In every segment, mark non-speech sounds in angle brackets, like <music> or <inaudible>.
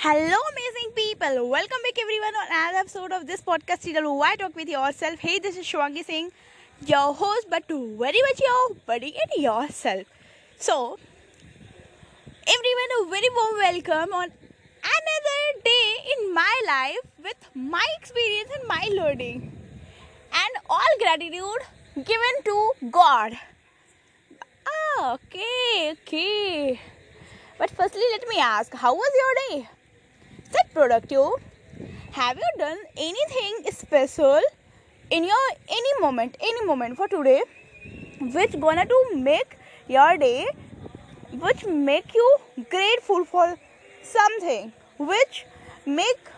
Hello, amazing people. Welcome back, everyone, on another episode of this podcast serial Why Talk with Yourself. Hey, this is Shivangi Singh, your host, but very much your buddy and yourself. So, everyone, a very warm welcome on another day in my life with my experience and my learning, and all gratitude given to God. Ah, okay, okay. But firstly, let me ask, how was your day? Set productive. Have you done anything special in your any moment, any moment for today, which gonna to make your day, which make you grateful for something, which make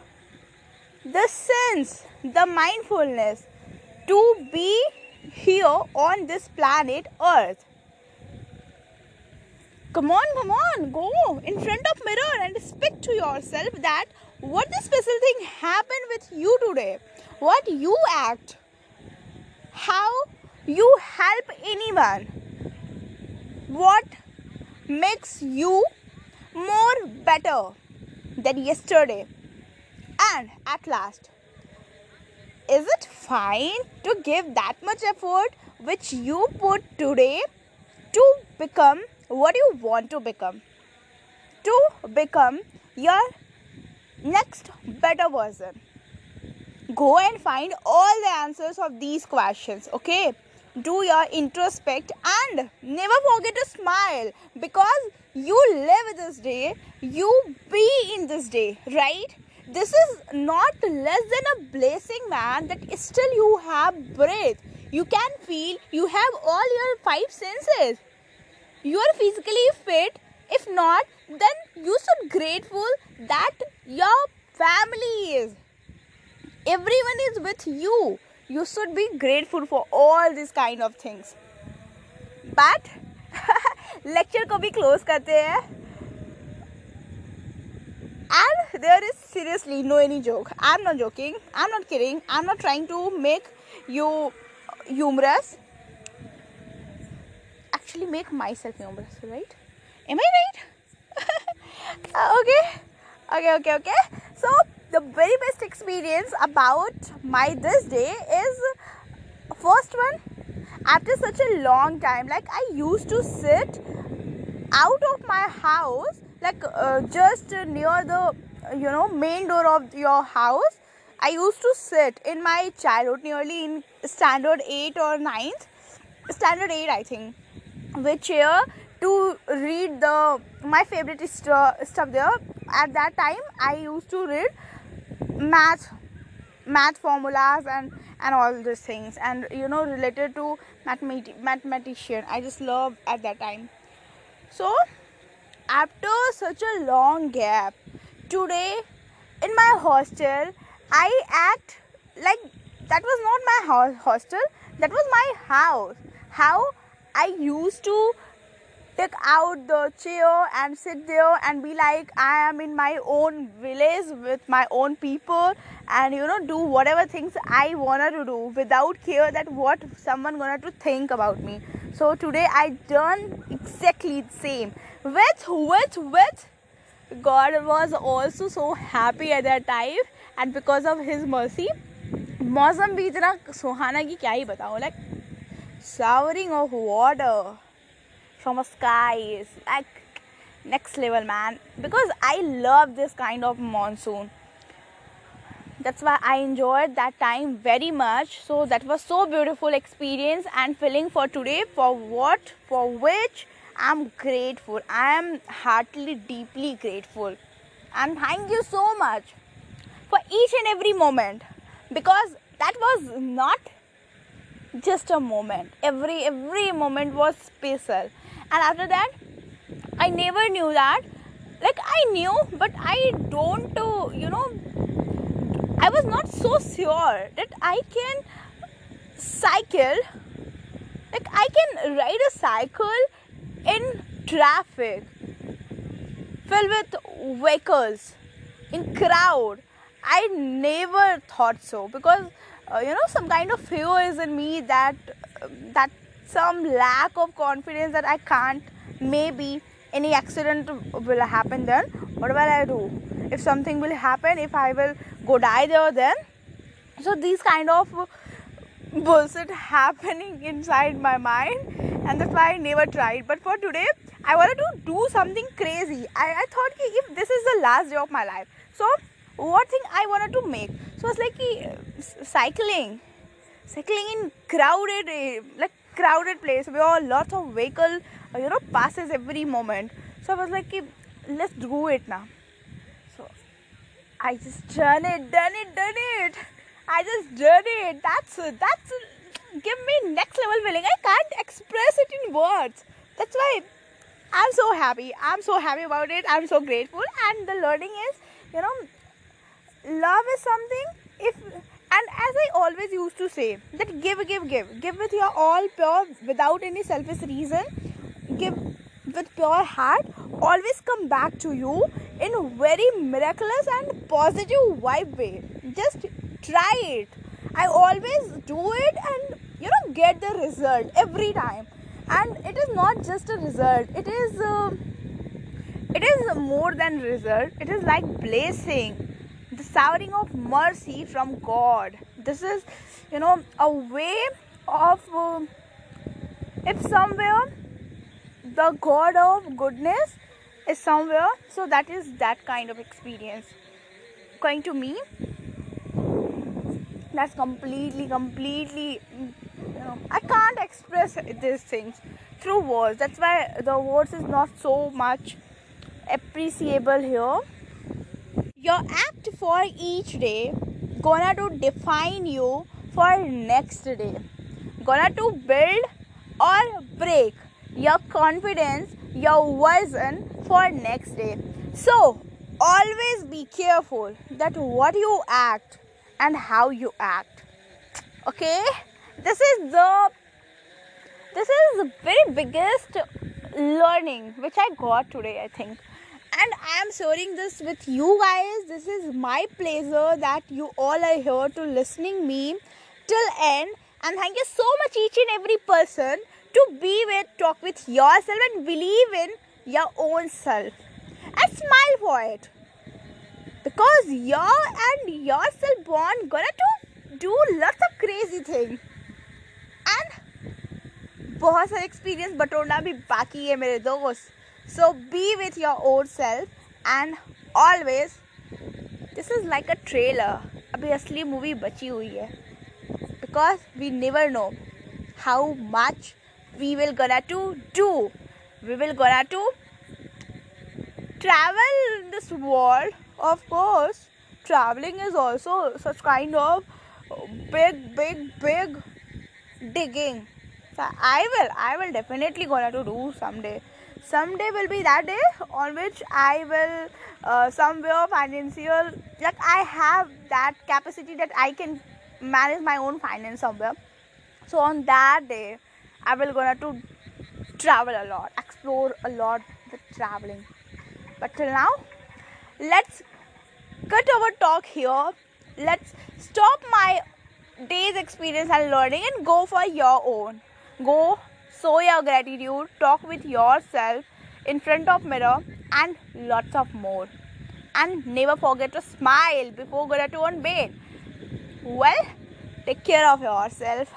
the sense, the mindfulness to be here on this planet Earth come on come on go in front of mirror and speak to yourself that what the special thing happened with you today. What you act. How you help anyone. What makes you more better than yesterday. And at last is it fine to give that much effort which you put today to become what do you want to become? To become your next better version. Go and find all the answers of these questions okay? Do your introspect and never forget to smile because you live this day you be in this day right? This is not less than a blessing man that still you have breath. You can feel you have all your five senses you are physically fit if not then you should grateful that your family is everyone is with you you should be grateful for all these kind of things but <laughs> lecture को भी close करते हैं and there is seriously no any joke i'm not joking i'm not kidding i'm not trying to make you humorous actually make myself humorous, right? Am I right? <laughs> okay, okay, okay, okay. So the very best experience about my this day is first one after such a long time like i used to sit out of my house like uh, just near the you know main door of your house i used to sit in my childhood nearly in standard 8 or ninth, standard 8 i think with chair to read the my favorite st- stuff there. At that time i used to read math math formulas and and all those things and you know related to mathemat- mathematician. I just love at that time. So after such a long gap today in my hostel i act like that was not my ho- hostel. That was my house. How I used to take out the chair and sit there and be like I am in my own village with my own people and you know do whatever things I wanted to do without care that what someone gonna to think about me. So today I done exactly the same. With with with God was also so happy at that time and because of his mercy मौसम भी इतना सुहाना कि क्या ही बताऊँ like showering of water from a sky is like next level man. Because i love this kind of monsoon. That's why i enjoyed that time very much. So that was so beautiful experience and feeling for today for what for which i'm grateful. I am heartily deeply grateful. And thank you so much for each and every moment. Because that was not just a moment. Every every moment was special. And after that i never knew that. Like i knew but i don't uh, you know i was not so sure that i can cycle. Like i can ride a cycle in traffic filled with vehicles in crowd. I never thought so because you know some kind of fear is in me that uh, that some lack of confidence that I can't maybe any accident will happen then what will i do if something will happen if i will go die there then so these kind of bullshit happening <laughs> inside my mind and that's why I never tried. But for today, I wanted to do something crazy. I, I thought if this is the last day of my life, so what thing I wanted to make? So it's like uh, cycling, cycling in crowded, uh, like crowded place where lots of vehicle, uh, you know, passes every moment. So I was like, let's do it now. So I just done it, done it, done it. I just done it. That's that's give me next level feeling. I can't express it in words. That's why I'm so happy. I'm so happy about it. I'm so grateful. And the learning is, you know, love is something. If and as I always used to say, that give, give, give, give with your all pure, without any selfish reason. Give with pure heart. Always come back to you in very miraculous and positive vibe way. Just try it i always do it and you know get the result every time and it is not just a result it is uh, it is more than result it is like blessing the showering of mercy from god. This is you know a way of uh, if somewhere the god of goodness is somewhere. So that is that kind of experience. Going to me that's completely completely you know, i can't express these things through words. That's why the words is not so much appreciable here. Your act for each day gonna to define you for next day. Gonna to build or break your confidence your vision for next day. So always be careful that what you act and how you act. Okay? This is the this is the very biggest learning which i got today i think and i am sharing this with you guys this is my pleasure that you all are here to listening me till end and thank you so much each and every person to be with talk with yourself and believe in your own self and smile for it because you and yourself born gonna to do lots of crazy things and बहुत सारे experience बटोरना भी बाकी है मेरे दोस्त सो B with your own self and always this is like a trailer अभी असली मूवी बची हुई है because we never know how much we will gonna to do we will gonna to travel in this world of course traveling is also such kind of big big big digging so i will i will definitely gonna to do someday someday will be that day on which i will uh, somewhere financial like i have that capacity that i can manage my own finance somewhere so on that day i will gonna to travel a lot explore a lot with traveling but till now let's cut our talk here. Let's stop my day's experience and learning and go for your own. Go show your gratitude, talk with yourself in front of mirror and lots of more. And never forget to smile before going to bed. Well, take care of yourself.